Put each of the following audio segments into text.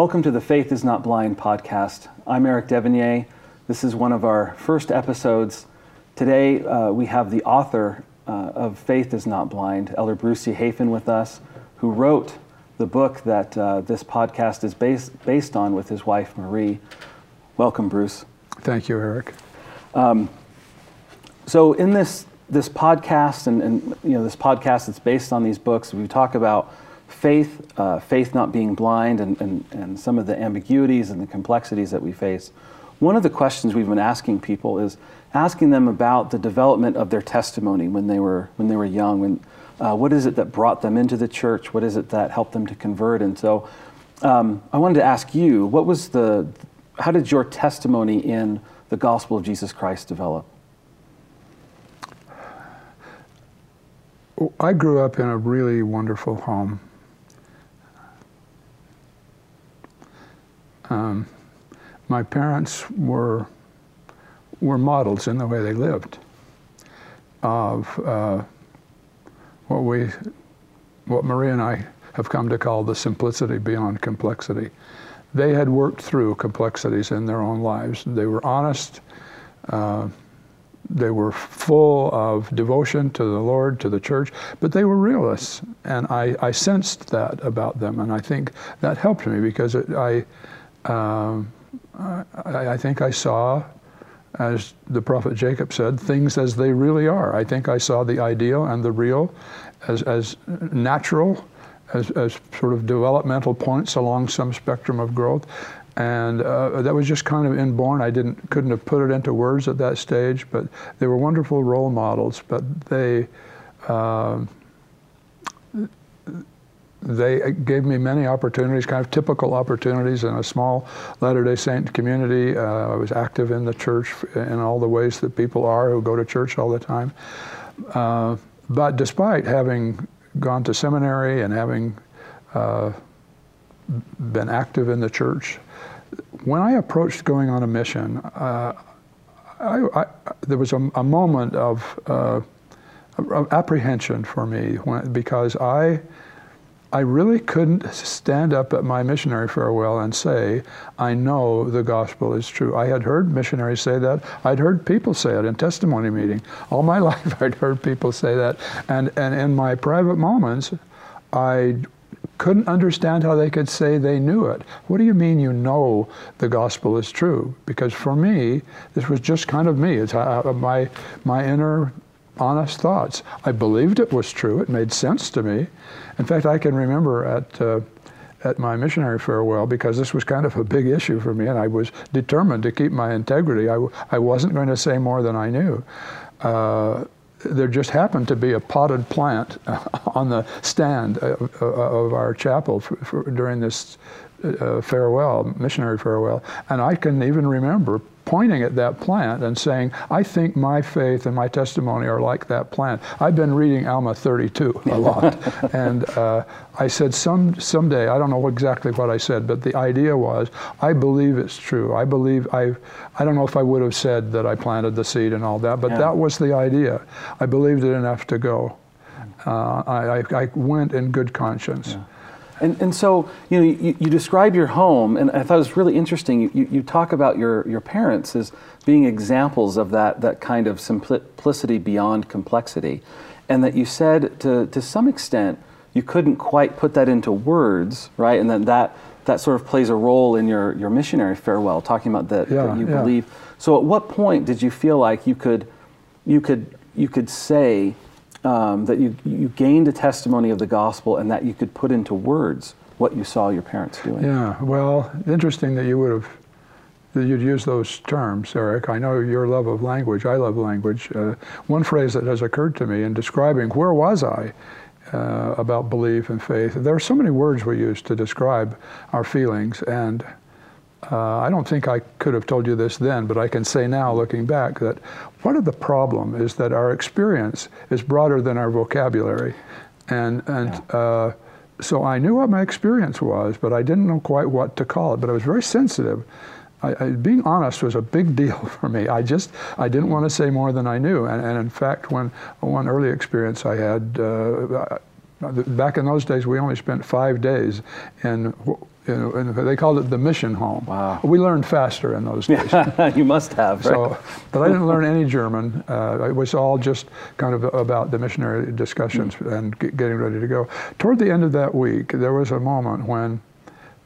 Welcome to the Faith is Not Blind podcast. I'm Eric Devonier. This is one of our first episodes. Today uh, we have the author uh, of Faith is Not Blind, Elder Bruce C. Hafen, with us, who wrote the book that uh, this podcast is based, based on with his wife Marie. Welcome, Bruce. Thank you, Eric. Um, so, in this this podcast, and, and, you know, this podcast that's based on these books, we talk about faith, uh, faith not being blind, and, and, and some of the ambiguities and the complexities that we face. One of the questions we've been asking people is asking them about the development of their testimony when they were when they were young. When, uh, what is it that brought them into the church? What is it that helped them to convert? And so, um, I wanted to ask you, what was the, how did your testimony in the gospel of Jesus Christ develop? I grew up in a really wonderful home. Um, my parents were were models in the way they lived of uh, what we, what Marie and I have come to call the simplicity beyond complexity. They had worked through complexities in their own lives. They were honest. Uh, they were full of devotion to the Lord, to the church, but they were realists. And I, I sensed that about them. And I think that helped me because it, I, um, I, I, think I saw, as the prophet Jacob said, things as they really are. I think I saw the ideal and the real as, as natural, as, as sort of developmental points along some spectrum of growth and uh, that was just kind of inborn. I didn't couldn't have put it into words at that stage, but they were wonderful role models. But they uh, they gave me many opportunities, kind of typical opportunities in a small Latter-day Saint community. Uh, I was active in the church in all the ways that people are who go to church all the time. Uh, but despite having gone to seminary and having uh, been active in the church, when I approached going on a mission, uh, I, I, there was a, a moment of, uh, of, apprehension for me when, because I, I really couldn't stand up at my missionary farewell and say, I know the gospel is true. I had heard missionaries say that. I'd heard people say it in testimony meeting. All my life I'd heard people say that. And, and in my private moments, I couldn't understand how they could say they knew it. What do you mean you know the gospel is true? Because for me, this was just kind of me. It's uh, my, my inner honest thoughts. I believed it was true. It made sense to me. In fact, I can remember at, uh, at my missionary farewell, because this was kind of a big issue for me, and I was determined to keep my integrity. I, I wasn't going to say more than I knew. Uh, there just happened to be a potted plant on the stand of, of our chapel for, for, during this uh, farewell, missionary farewell. And I can even remember pointing at that plant and saying, I think my faith and my testimony are like that plant. I've been reading Alma 32 a lot. and uh, I said, Some, someday, I don't know exactly what I said, but the idea was, I believe it's true. I believe, I, I don't know if I would have said that I planted the seed and all that, but yeah. that was the idea. I believed it enough to go. Uh, I, I, went in good conscience. Yeah. And, and so, you know, you, you, describe your home, and I thought it was really interesting. You, you talk about your, your parents as being examples of that, that kind of simplicity beyond complexity. And that you said to, to some extent, you couldn't quite put that into words, right? And then that, that sort of plays a role in your, your missionary farewell, talking about that, yeah, that you yeah. believe. So at what point did you feel like you could, you could, you could say, um, that you, you gained a testimony of the gospel and that you could put into words what you saw your parents doing. Yeah, well, interesting that you would have that you'd use those terms, Eric. I know your love of language. I love language. Uh, one phrase that has occurred to me in describing where was I uh, about belief and faith. There are so many words we use to describe our feelings, and uh, I don't think I could have told you this then, but I can say now, looking back, that part of the problem is that our experience is broader than our vocabulary. And, and yeah. uh, so I knew what my experience was, but I didn't know quite what to call it. But I was very sensitive. I, I, being honest was a big deal for me. I just I didn't want to say more than I knew. And, and in fact, when one early experience I had, uh, back in those days, we only spent five days in You know, and they called it the mission home. Wow. We learned faster in those days. you must have. Right? So, but I didn't learn any German. Uh, it was all just kind of about the missionary discussions Mm. and g- getting ready to go. Toward the end of that week, there was a moment when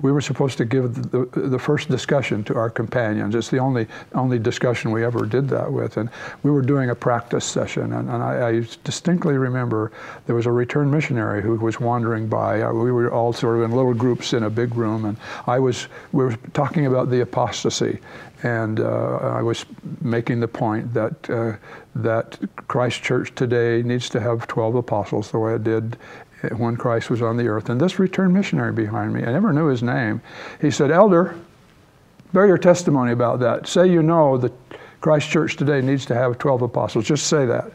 we were supposed to give the, the first discussion to our companions. It's the only only discussion we ever did that with, and we were doing a practice session. And, and I, I distinctly remember there was a returned missionary who was wandering by. Uh, We were all sort of in little groups in a big room, and I was we were talking about the apostasy, and uh, I was making the point that uh, that Christ Church today needs to have 12 apostles the way it did when Christ was on the earth. And this returned missionary behind me, I never knew his name. He said, Elder, bear your testimony about that. Say you know that Christ Church today needs to have 12 apostles. Just say that.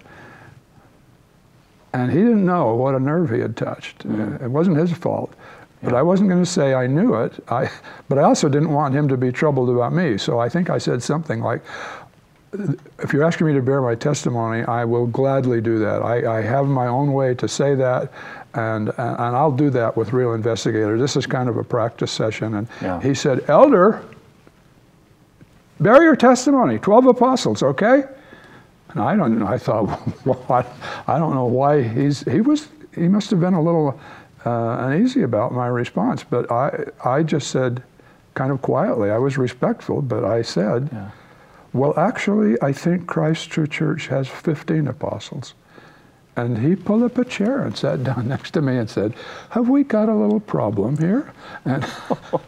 And he didn't know what a nerve he had touched. Hmm. It wasn't his fault. But I wasn't going to say I knew it. I, but I also didn't want him to be troubled about me. So I think I said something like, if you're asking me to bear my testimony, I will gladly do that. I, I have my own way to say that, and, and I'll do that with real investigators. This is kind of a practice session. And Yeah. he said, Elder, bear your testimony, 12 apostles, okay? And I don't know. I thought, well, I, I don't know why he's, he was, he must have been a little uh, uneasy about my response, but I, I just said, kind of quietly, I was respectful, but I said, Yeah. well, actually, I think Christ's True Church has 15 apostles. And he pulled up a chair and sat down next to me and said, Have we got a little problem here? And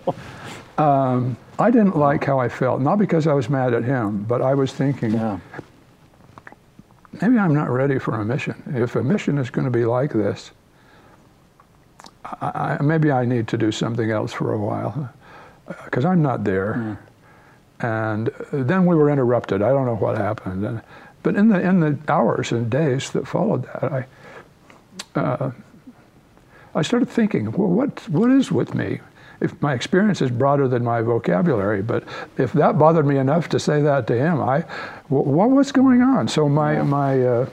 um, I didn't like how I felt, not because I was mad at him, but I was thinking, Yeah. maybe I'm not ready for a mission. If a mission is going to be like this, I, I, maybe I need to do something else for a while because I'm not there. And then we were interrupted. I don't know what happened. And, but in the in the hours and days that followed that, I uh, I started thinking, well, what what is with me? If my experience is broader than my vocabulary, but if that bothered me enough to say that to him, I what was going on? So my my uh,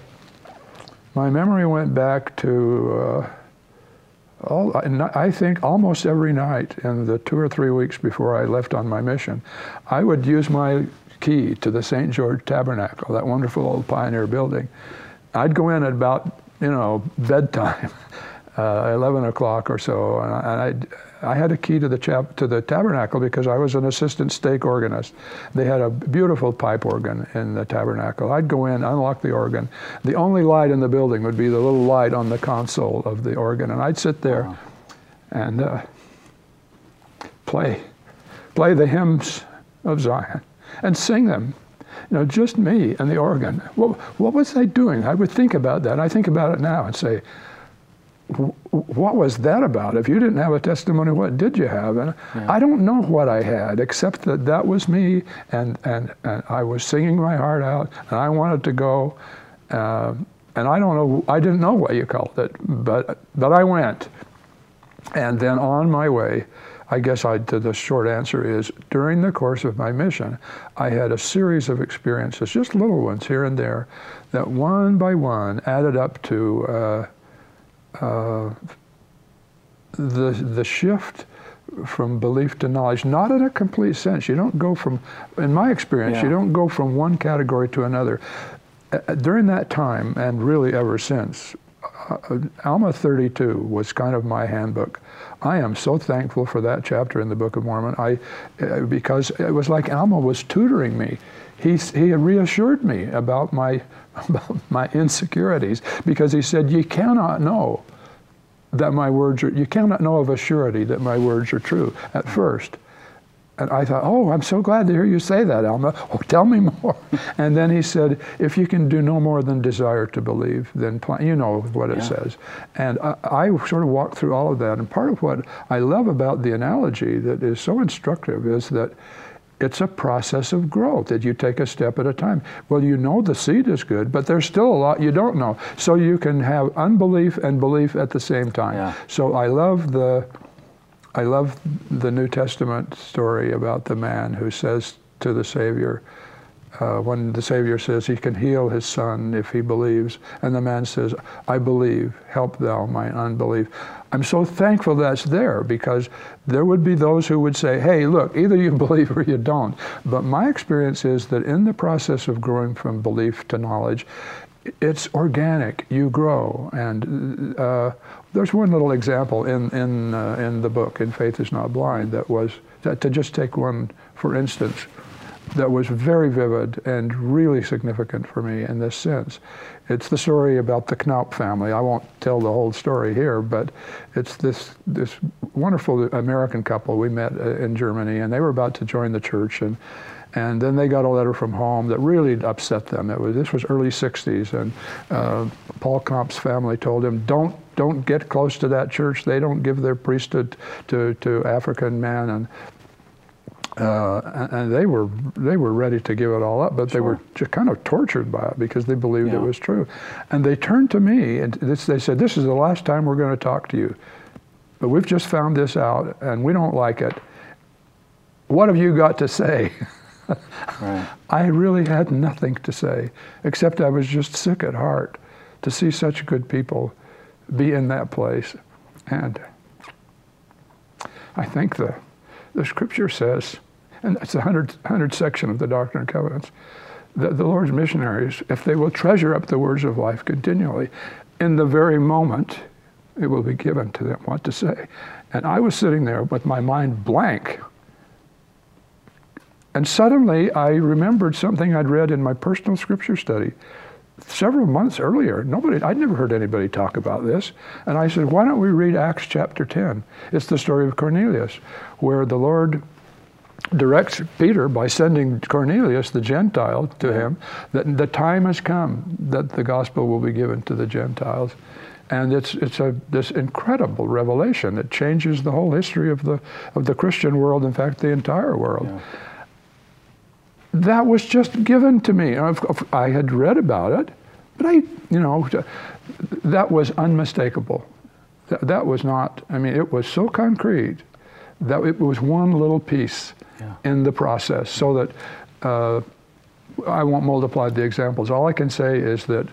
my memory went back to. All, I think almost every night in the two or three weeks before I left on my mission, I would use my key to the St. George Tabernacle, that wonderful old pioneer building. I'd go in at about, you know, bedtime, uh, 11 o'clock or so, and I'd, I had a key to the, chap, to the tabernacle because I was an assistant stake organist. They had a beautiful pipe organ in the tabernacle. I'd go in, unlock the organ. The only light in the building would be the little light on the console of the organ, and I'd sit there and uh, play, play the hymns of Zion, and sing them. You know, just me and the organ. What, what was I doing? I would think about that. I think about it now and say, "Wh- what was that about? If you didn't have a testimony, what did you have? And I don't know what I had, except that that was me, and, and, and I was singing my heart out, and I wanted to go. Uh, and I don't know, I didn't know what you called it, but, but I went. And then on my way, I guess I, to the short answer is during the course of my mission, I had a series of experiences, just little ones here and there, that one by one added up to uh, uh, the the shift from belief to knowledge. Not in a complete sense. You don't go from, in my experience, you don't go from one category to another. Uh, during that time, and really ever since, uh, Alma 32 was kind of my handbook. I am so thankful for that chapter in the Book of Mormon. I, uh, because it was like Alma was tutoring me. He, he reassured me about my, about my insecurities because he said, "You cannot know that my words are. You cannot know of a surety that my words are true at first. And I thought, oh, I'm so glad to hear you say that, Alma. Oh, tell me more. And then he said, if you can do no more than desire to believe, then plan. you know what it Yeah. says. And I, I sort of walked through all of that. And part of what I love about the analogy that is so instructive is that it's a process of growth that you take a step at a time. Well, you know the seed is good, but there's still a lot you don't know. So you can have unbelief and belief at the same time. Yeah. So I love the I love the New Testament story about the man who says to the Savior, uh, when the Savior says he can heal his son if he believes, and the man says, I believe, help thou my unbelief. I'm so thankful that's there because there would be those who would say, hey, look, either you believe or you don't. But my experience is that in the process of growing from belief to knowledge, it's organic. You grow, and uh, there's one little example in in uh, in the book, "In Faith Is Not Blind," that was to just take one for instance that was very vivid and really significant for me in this sense. It's the story about the Knaup family. I won't tell the whole story here, but it's this this wonderful American couple we met uh, in Germany, and they were about to join the church, and and then they got a letter from home that really upset them. It was this was early '60s, and uh, Paul Knaup's family told him, "Don't don't get close to that church. They don't give their priesthood to to African men." And uh, and they were they were ready to give it all up, but sure. they were just kind of tortured by it because they believed yeah. it was true. And they turned to me and this, they said, "This is the last time we're going to talk to you, but we've just found this out and we don't like it. What have you got to say?" right. I really had nothing to say except I was just sick at heart to see such good people be in that place, and I think the the Scripture says and that's the 100th, 100th section of the Doctrine and Covenants. The, the Lord's missionaries, if they will treasure up the words of life continually, in the very moment, it will be given to them what to say. And I was sitting there with my mind blank. And suddenly I remembered something I'd read in my personal scripture study several months earlier. Nobody, I'd never heard anybody talk about this. And I said, why don't we read Acts chapter 10? It's the story of Cornelius, where the Lord directs Peter by sending Cornelius, the Gentile, to him that the time has come that the gospel will be given to the Gentiles. And it's, it's a, this incredible revelation. that changes the whole history of the, of the Christian world, in fact, the entire world. Yeah. That was just given to me. I had read about it, but I, you know, that was unmistakable. That, that was not, I mean, it was so concrete that it was one little piece yeah. in the process so that uh, I won't multiply the examples. All I can say is that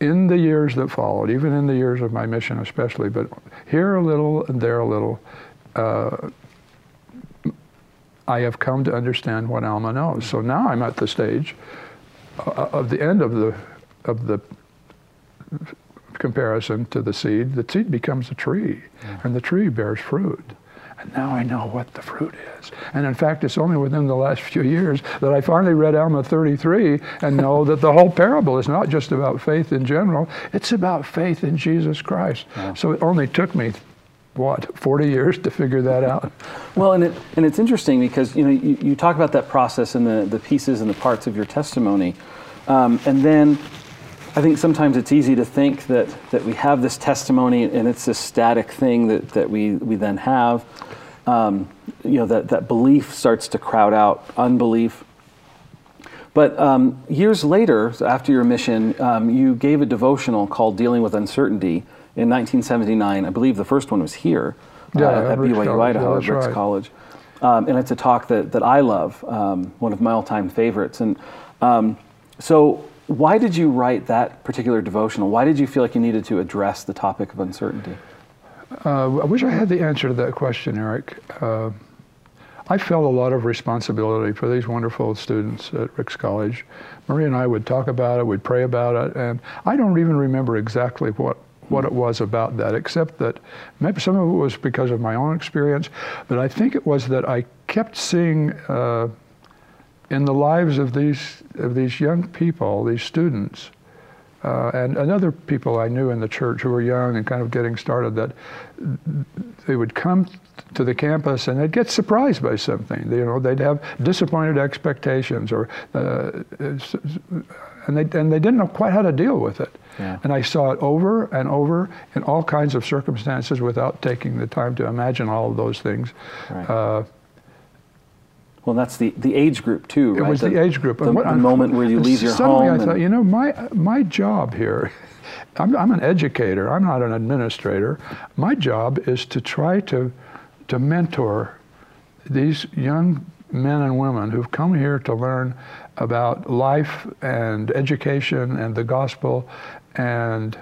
in the years that followed, even in the years of my mission especially, but here a little and there a little, uh, I have come to understand what Alma knows. So now I'm at the stage uh, of the end of the of the comparison to the seed. The seed becomes a tree, yeah. and the tree bears fruit. And now I know what the fruit is. And in fact, it's only within the last few years that I finally read Alma 33 and know that the whole parable is not just about faith in general, it's about faith in Jesus Christ. Yeah. So it only took me what 40 years to figure that out well and, it, and it's interesting because you know you, you talk about that process and the, the pieces and the parts of your testimony um, and then I think sometimes it's easy to think that, that we have this testimony and it's this static thing that, that we, we then have. Um, you know, that, that belief starts to crowd out unbelief. But um, years later, after your mission, um, you gave a devotional called Dealing with Uncertainty in 1979. I believe the first one was here uh, yeah, at BYU College. Idaho, yeah, right. College. Um, and it's a talk that, that I love, um, one of my all time favorites. And um, so, why did you write that particular devotional? Why did you feel like you needed to address the topic of uncertainty? Uh, I wish I had the answer to that question, Eric. Uh, I felt a lot of responsibility for these wonderful students at Ricks College. Marie and I would talk about it, we'd pray about it, and I don't even remember exactly what, what it was about that, except that maybe some of it was because of my own experience, but I think it was that I kept seeing uh, in the lives of these, of these young people, these students, uh, and, and other people I knew in the church who were young and kind of getting started, that they would come to the campus and they'd get surprised by something. You know, they'd have disappointed expectations, or uh, and they and they didn't know quite how to deal with it. Yeah. And I saw it over and over in all kinds of circumstances without taking the time to imagine all of those things. Right. Uh, well, that's the, the age group too, right? It was the, the age group. The, what, the moment where you leave your suddenly home. Suddenly I thought, you know, my, my job here, I'm, I'm an educator, I'm not an administrator. My job is to try to, to mentor these young men and women who've come here to learn about life and education and the gospel and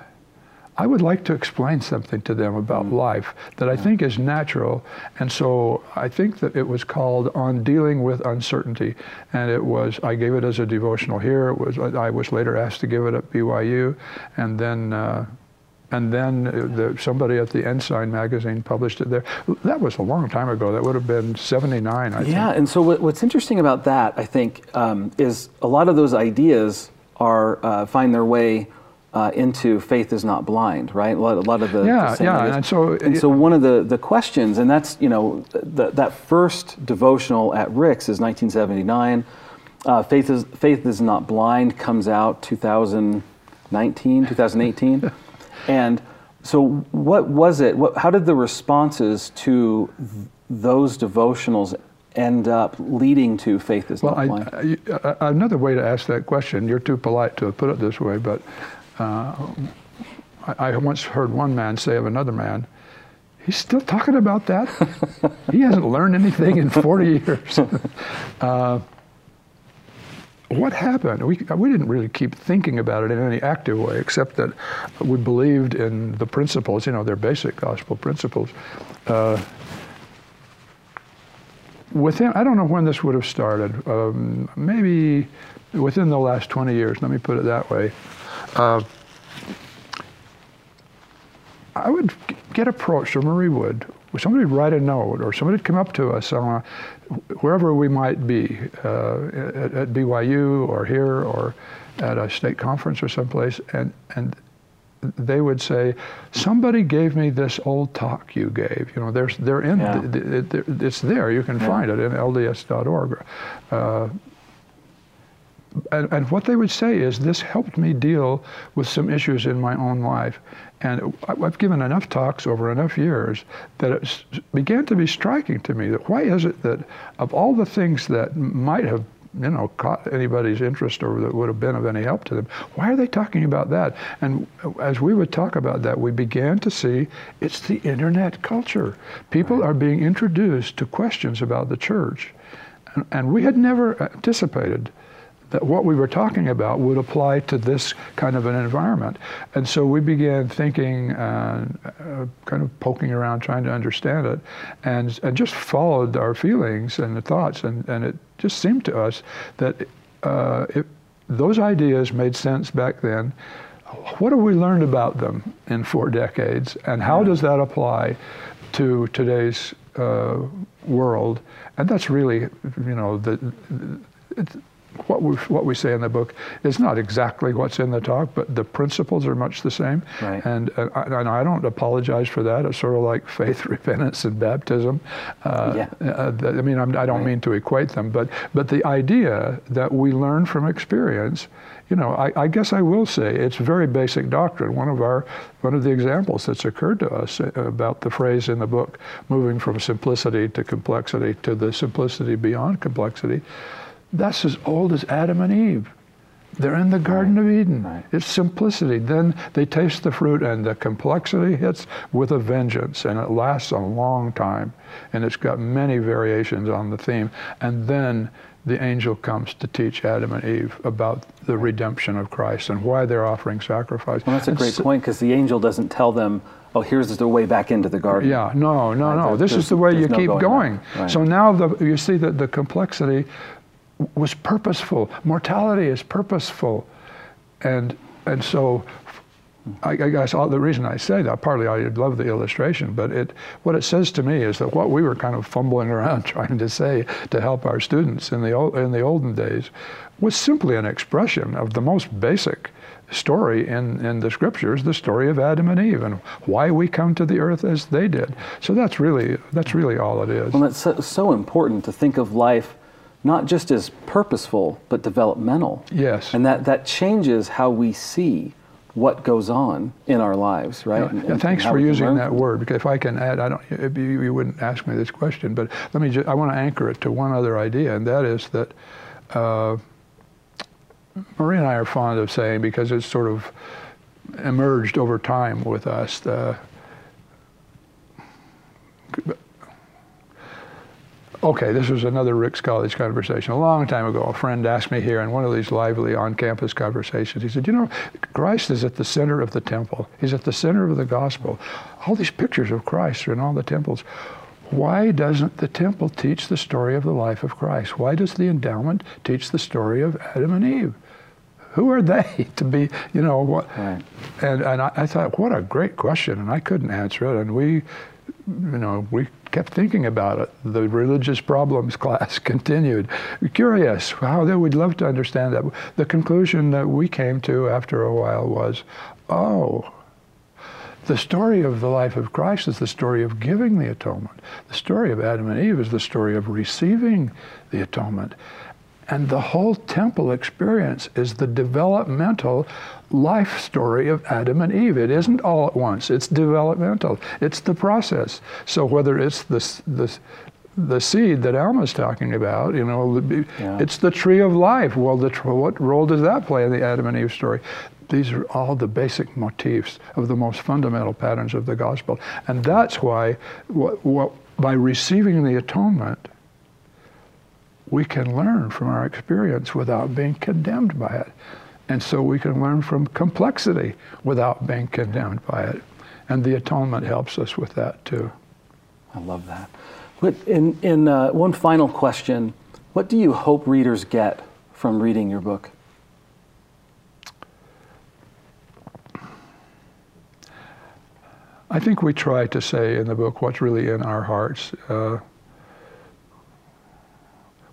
I would like to explain something to them about mm. life that I think is natural. And so I think that it was called On Dealing with Uncertainty. And it was, I gave it as a devotional here. It was, I was later asked to give it at BYU. And then, uh, and then the, somebody at the Ensign magazine published it there. That was a long time ago. That would have been 79, I yeah, think. Yeah, and so what, what's interesting about that, I think, um, is a lot of those ideas are uh, find their way uh, into faith is not blind, right? A lot, a lot of the yeah, the yeah, and so and so one of the the questions, and that's you know the, that first devotional at Ricks is 1979. Uh, faith is faith is not blind comes out 2019, 2018, and so what was it? What, how did the responses to th- those devotionals end up leading to faith is well, not blind? I, I, another way to ask that question, you're too polite to put it this way, but uh, I, I, once heard one man say of another man, he's still talking about that? he hasn't learned anything in 40 years. uh, what happened? We, we didn't really keep thinking about it in any active way, except that we believed in the principles, you know, their basic gospel principles. Uh, within, I don't know when this would have started, um, maybe within the last 20 years, let me put it that way. Uh, I would get approached, or Marie would, somebody would write a note, or somebody would come up to us uh, wherever we might be, uh, at, at, BYU or here or at a stake conference or someplace, and, and they would say, somebody gave me this old talk you gave. You know, there's, they're in, yeah. the, the, the, it's there, you can yeah. find it in LDS.org. Uh, and, and, what they would say is this helped me deal with some issues in my own life. And I've given enough talks over enough years that it began to be striking to me that why is it that of all the things that might have you know, caught anybody's interest or that would have been of any help to them. Why are they talking about that? And as we would talk about that, we began to see it's the internet culture. People right. are being introduced to questions about the church. And, and we had never anticipated that what we were talking about would apply to this kind of an environment. And so we began thinking, uh, uh, kind of poking around, trying to understand it, and, and just followed our feelings and the thoughts. And, and it just seemed to us that uh, it, those ideas made sense back then. What have we learned about them in four decades, and how does that apply to today's uh, world? And that's really, you know, the, the what we, what we say in the book is not exactly what's in the talk, but the principles are much the same. Right. And, uh, I, and I don't apologize for that. It's sort of like faith, repentance, and baptism. Uh, yeah. Uh, I mean, I'm, I do not right. mean to equate them, but, but the idea that we learn from experience you know, I, I, guess I will say it's very basic doctrine. One of our, one of the examples that's occurred to us about the phrase in the book, moving from simplicity to complexity to the simplicity beyond complexity. That's as old as Adam and Eve. They're in the Garden of Eden. Right. It's simplicity. Then they taste the fruit, and the complexity hits with a vengeance, and it lasts a long time. And it's got many variations on the theme. And then the angel comes to teach Adam and Eve about the redemption of Christ and why they're offering sacrifice. Well, that's a and great so, point because the angel doesn't tell them, oh, here's the way back into the garden. Yeah, no, no, right? no. This is the way you no keep going. going. Right. So now the, you see that the complexity was purposeful. Mortality is purposeful. And, and so I, I, guess all the reason I say that, partly I love the illustration, but it, what it says to me is that what we were kind of fumbling around trying to say to help our students in the, in the olden days was simply an expression of the most basic story in, in the scriptures, the story of Adam and Eve and why we come to the earth as they did. So that's really, that's really all it is. Well, it's so important to think of life not just as purposeful, but developmental. Yes. And that, that changes how we see what goes on in our lives, right? Yeah, and, yeah, thanks for using that word because if I can add, I don't, you, you, wouldn't ask me this question, but let me just, I want to anchor it to one other idea, and that is that uh, Marie and I are fond of saying because it's sort of emerged over time with us. Uh, Okay, this was another Ricks College conversation. A long time ago, a friend asked me here in one of these lively on campus conversations, he said, You know, Christ is at the center of the temple, He's at the center of the gospel. All these pictures of Christ are in all the temples. Why doesn't the temple teach the story of the life of Christ? Why does the endowment teach the story of Adam and Eve? Who are they to be, you know, what? Right. And, and I, I thought, what a great question, and I couldn't answer it. And we, you know, we kept thinking about it. The religious problems class continued. Curious, how they would love to understand that. The conclusion that we came to after a while was, oh, the story of the life of Christ is the story of giving the atonement. The story of Adam and Eve is the story of receiving the atonement. And the whole temple experience is the developmental life story of Adam and Eve. It isn't all at once. It's developmental. It's the process. So whether it's the the the seed that Alma's talking about, you know, yeah. it's the tree of life. Well, the, what role does that play in the Adam and Eve story? These are all the basic motifs of the most fundamental patterns of the gospel, and that's why, what, what, by receiving the atonement, we can learn from our experience without being condemned by it. And so we can learn from complexity without being condemned by it. And the atonement helps us with that too. I love that. But in, in uh, one final question, what do you hope readers get from reading your book? I think we try to say in the book what's really in our hearts. Uh,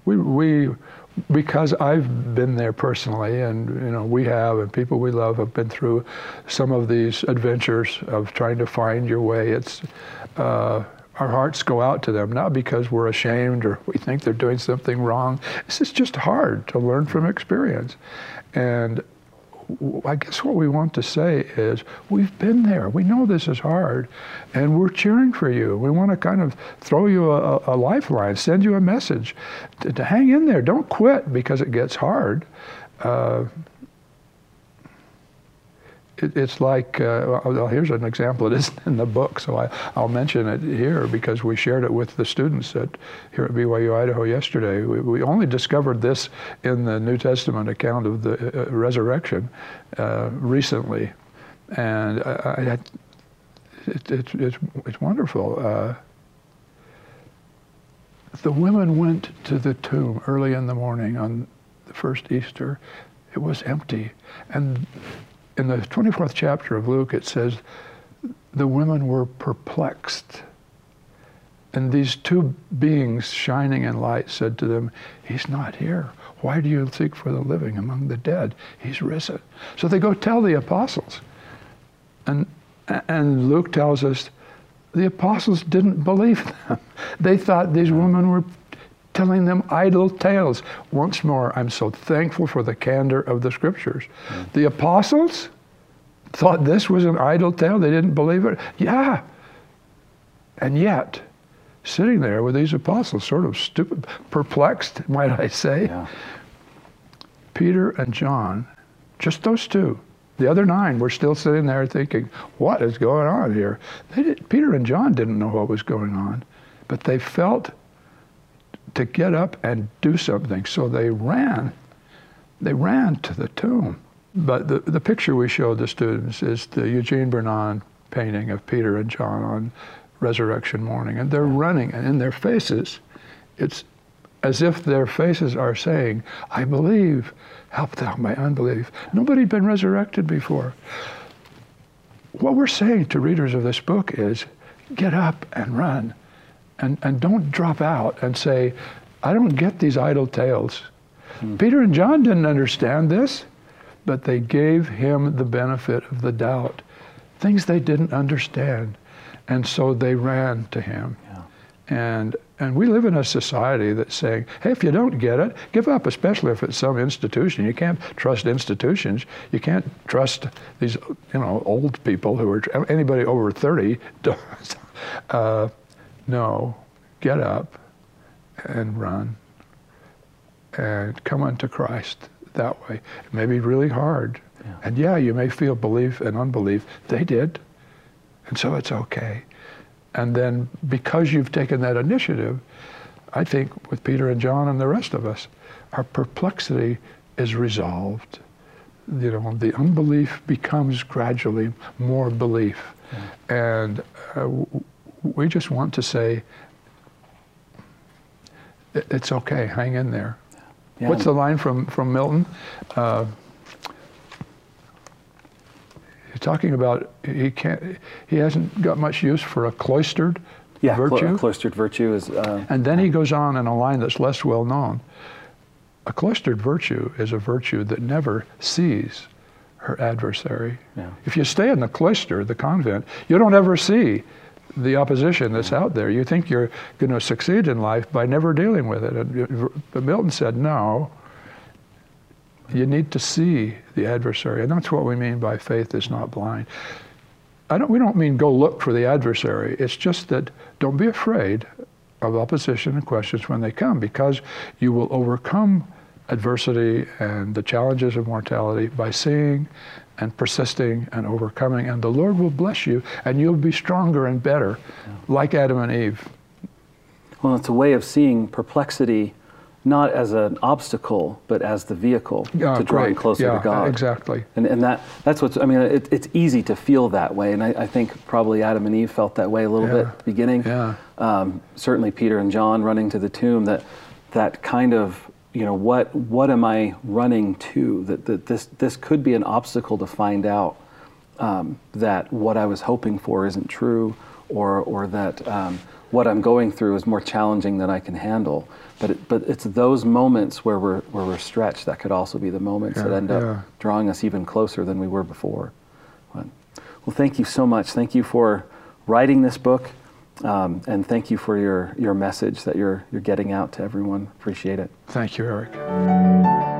we, we because I've been there personally, and you know we have, and people we love have been through some of these adventures of trying to find your way. It's uh, our hearts go out to them, not because we're ashamed or we think they're doing something wrong. It's just hard to learn from experience, and I guess what we want to say is we've been there. We know this is hard, and we're cheering for you. We want to kind of throw you a, a lifeline, send you a message to, to, hang in there. Don't quit because it gets hard. Uh, it, it's like, uh, well, here's an example. It isn't in the book, so I, I'll mention it here because we shared it with the students at, here at BYU Idaho yesterday. We, we only discovered this in the New Testament account of the uh, resurrection uh, recently. And I, I, it, it, it's, it's wonderful. Uh, the women went to the tomb early in the morning on the first Easter. It was empty. And in the 24th chapter of Luke, it says the women were perplexed. And these two beings shining in light said to them, He's not here. Why do you seek for the living among the dead? He's risen. So they go tell the apostles. And, and Luke tells us the apostles didn't believe them. They thought these women were telling them idle tales. Once more, I'm so thankful for the candor of the scriptures. Mm. The apostles thought this was an idle tale, they didn't believe it. Yeah. And yet, sitting there with these apostles, sort of stupid, perplexed, might I say, yeah. Peter and John, just those two. The other nine were still sitting there thinking, what is going on here? Did, Peter and John didn't know what was going on, but they felt to get up and do something. So they ran. They ran to the tomb. But the, the picture we showed the students is the Eugene Burnand painting of Peter and John on resurrection morning. And they're running, and in their faces, it's as if their faces are saying, I believe, help thou my unbelief. Nobody had been resurrected before. What we're saying to readers of this book is get up and run and, and don't drop out and say, I don't get these idle tales. Hmm. Peter and John didn't understand this, but they gave him the benefit of the doubt, things they didn't understand. And so they ran to him. Yeah. And, and we live in a society that's saying, hey, if you don't get it, give up, especially if it's some institution. You can't trust institutions. You can't trust these, you know, old people who are, anybody over 30 does. Uh, no, get up and run and come unto Christ that way. It may be really hard. Yeah. And yeah, you may feel belief and unbelief. They did. And so it's okay. And then because you've taken that initiative, I think with Peter and John and the rest of us, our perplexity is resolved. You know, the unbelief becomes gradually more belief. Yeah. And uh, we just want to say, it's okay, hang in there. Yeah. What's the line from, from Milton? Uh, he's talking about he can't, he hasn't got much use for a cloistered yeah, virtue. cloistered virtue is. Uh, and then he goes on in a line that's less well known. A cloistered virtue is a virtue that never sees her adversary. Yeah. If you stay in the cloister, the convent, you don't ever see the opposition that's out there. You think you're going to succeed in life by never dealing with it. But Milton said, no, you need to see the adversary. And that's what we mean by faith is not blind. I don't, we don't mean go look for the adversary. It's just that don't be afraid of opposition and questions when they come because you will overcome adversity and the challenges of mortality by seeing and persisting and overcoming. And the Lord will bless you and you'll be stronger and better, yeah. like Adam and Eve. Well, it's a way of seeing perplexity not as an obstacle, but as the vehicle yeah, to drawing closer yeah, to God. Exactly. And, and that, that's what's, I mean, it, it's easy to feel that way. And I, I, think probably Adam and Eve felt that way a little yeah. bit at the beginning. Yeah. Um, certainly Peter and John running to the tomb, that, that kind of, you know, what, what am I running to? That, that this, this could be an obstacle to find out um, that what I was hoping for isn't true or, or that um, what I'm going through is more challenging than I can handle. But it, but it's those moments where we're where we're stretched that could also be the moments yeah, that end up drawing us even closer than we were before. But, well, thank you so much. Thank you for writing this book, um, and thank you for your your message that you're you're getting out to everyone. Appreciate it. Thank you, Eric.